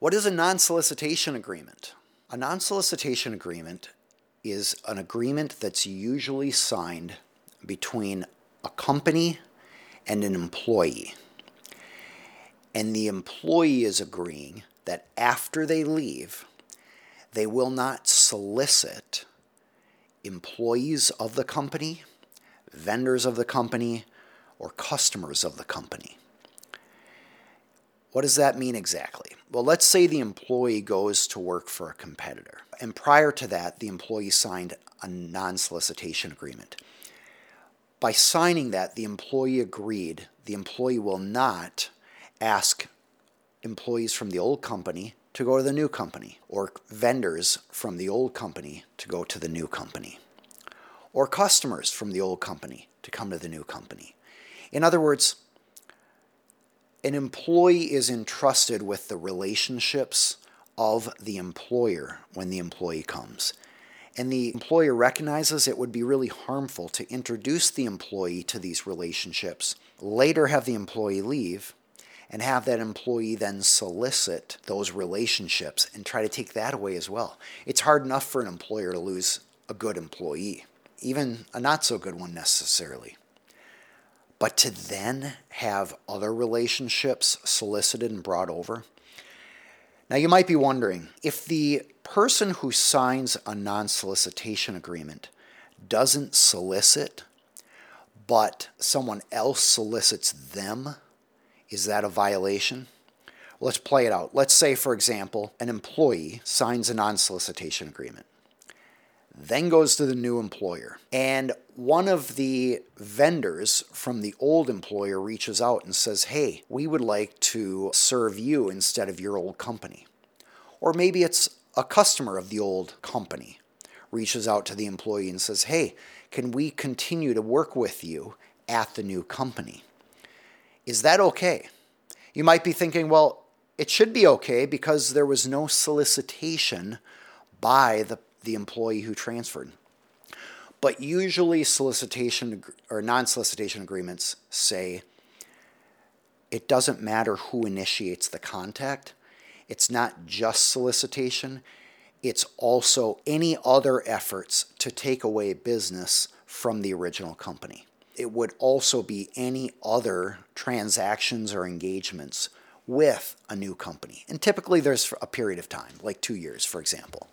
What is a non solicitation agreement? A non solicitation agreement is an agreement that's usually signed between a company and an employee. And the employee is agreeing that after they leave, they will not solicit employees of the company, vendors of the company, or customers of the company. What does that mean exactly? Well, let's say the employee goes to work for a competitor, and prior to that, the employee signed a non solicitation agreement. By signing that, the employee agreed the employee will not ask employees from the old company to go to the new company, or vendors from the old company to go to the new company, or customers from the old company to come to the new company. In other words, an employee is entrusted with the relationships of the employer when the employee comes. And the employer recognizes it would be really harmful to introduce the employee to these relationships, later have the employee leave, and have that employee then solicit those relationships and try to take that away as well. It's hard enough for an employer to lose a good employee, even a not so good one necessarily. But to then have other relationships solicited and brought over. Now, you might be wondering if the person who signs a non solicitation agreement doesn't solicit, but someone else solicits them, is that a violation? Let's play it out. Let's say, for example, an employee signs a non solicitation agreement then goes to the new employer. And one of the vendors from the old employer reaches out and says, Hey, we would like to serve you instead of your old company. Or maybe it's a customer of the old company reaches out to the employee and says, Hey, can we continue to work with you at the new company? Is that okay? You might be thinking, well, it should be okay because there was no solicitation by the the employee who transferred. But usually, solicitation or non solicitation agreements say it doesn't matter who initiates the contact. It's not just solicitation, it's also any other efforts to take away business from the original company. It would also be any other transactions or engagements with a new company. And typically there's a period of time, like two years, for example.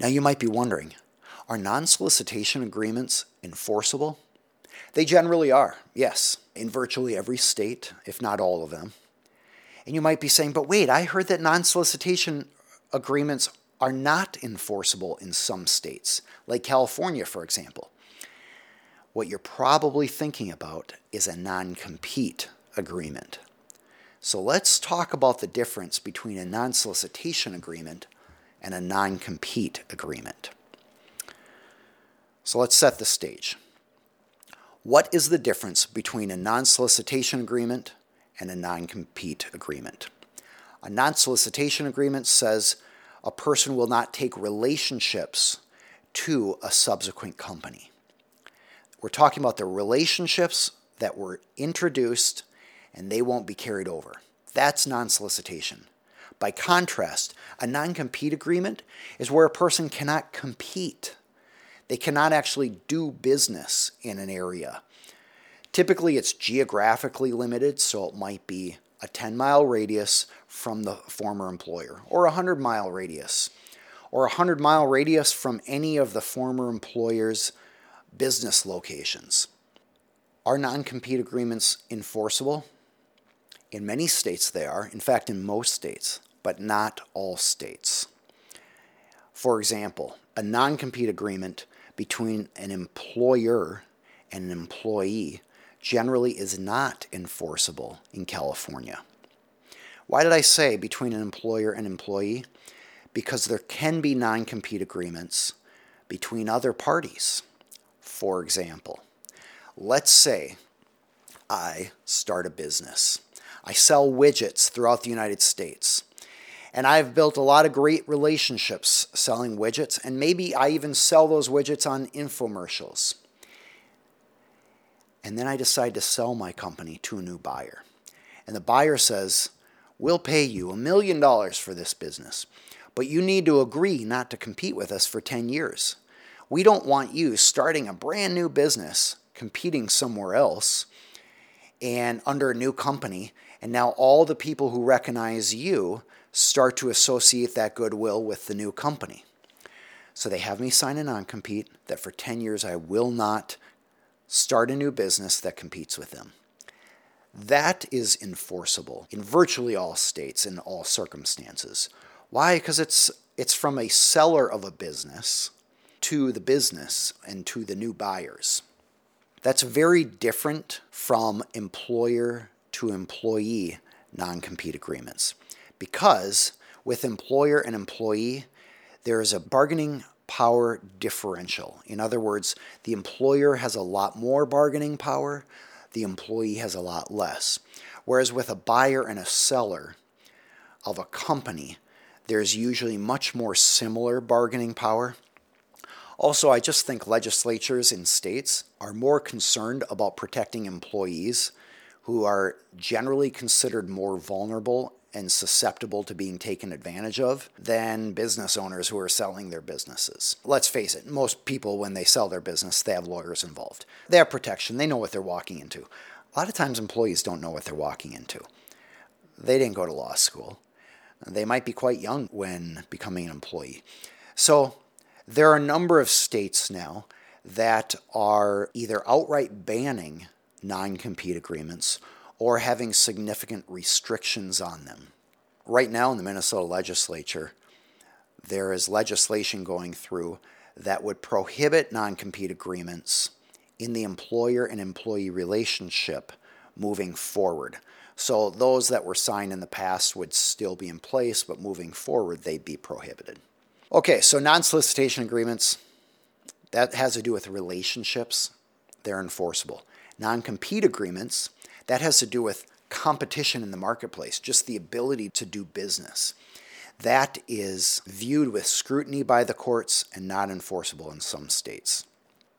Now you might be wondering are non solicitation agreements enforceable? They generally are, yes, in virtually every state, if not all of them. And you might be saying, but wait, I heard that non solicitation agreements are not enforceable in some states, like California, for example. What you're probably thinking about is a non compete agreement. So let's talk about the difference between a non solicitation agreement and a non compete agreement. So let's set the stage. What is the difference between a non solicitation agreement and a non compete agreement? A non solicitation agreement says a person will not take relationships to a subsequent company. We're talking about the relationships that were introduced and they won't be carried over. That's non solicitation. By contrast, a non compete agreement is where a person cannot compete. They cannot actually do business in an area. Typically, it's geographically limited, so it might be a 10 mile radius from the former employer, or a 100 mile radius, or a 100 mile radius from any of the former employer's business locations. Are non compete agreements enforceable? In many states, they are. In fact, in most states, but not all states. For example, a non compete agreement between an employer and an employee generally is not enforceable in California. Why did I say between an employer and employee? Because there can be non compete agreements between other parties. For example, let's say I start a business I sell widgets throughout the United States. And I've built a lot of great relationships selling widgets, and maybe I even sell those widgets on infomercials. And then I decide to sell my company to a new buyer. And the buyer says, we'll pay you a million dollars for this business, but you need to agree not to compete with us for 10 years. We don't want you starting a brand new business, competing somewhere else, and under a new company, and now all the people who recognize you start to associate that goodwill with the new company. So they have me sign a non compete that for 10 years I will not start a new business that competes with them. That is enforceable in virtually all states in all circumstances. Why? Because it's it's from a seller of a business to the business and to the new buyers. That's very different from employer to employee non compete agreements because with employer and employee, there is a bargaining power differential. In other words, the employer has a lot more bargaining power, the employee has a lot less. Whereas with a buyer and a seller of a company, there's usually much more similar bargaining power. Also, I just think legislatures in states are more concerned about protecting employees who are generally considered more vulnerable and susceptible to being taken advantage of than business owners who are selling their businesses. Let's face it, most people, when they sell their business, they have lawyers involved. They have protection, they know what they're walking into. A lot of times, employees don't know what they're walking into. They didn't go to law school. They might be quite young when becoming an employee. So, there are a number of states now that are either outright banning non compete agreements or having significant restrictions on them. Right now in the Minnesota legislature, there is legislation going through that would prohibit non compete agreements in the employer and employee relationship moving forward. So those that were signed in the past would still be in place, but moving forward, they'd be prohibited. Okay, so non solicitation agreements, that has to do with relationships, they're enforceable. Non compete agreements, that has to do with competition in the marketplace, just the ability to do business. That is viewed with scrutiny by the courts and not enforceable in some states.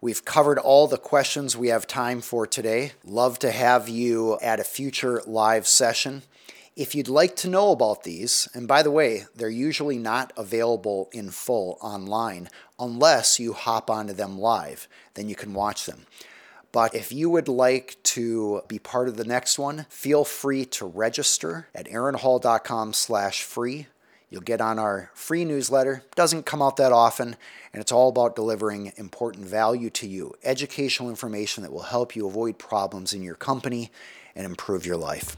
We've covered all the questions we have time for today. Love to have you at a future live session. If you'd like to know about these, and by the way, they're usually not available in full online unless you hop onto them live, then you can watch them. But if you would like to be part of the next one, feel free to register at aaronhall.com slash free. You'll get on our free newsletter. Doesn't come out that often, and it's all about delivering important value to you, educational information that will help you avoid problems in your company and improve your life.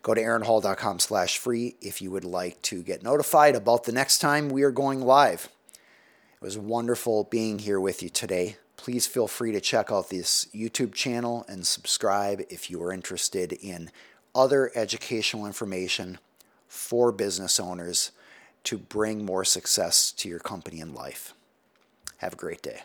Go to aaronhall.com slash free if you would like to get notified about the next time we are going live. It was wonderful being here with you today please feel free to check out this YouTube channel and subscribe if you are interested in other educational information for business owners to bring more success to your company and life. Have a great day.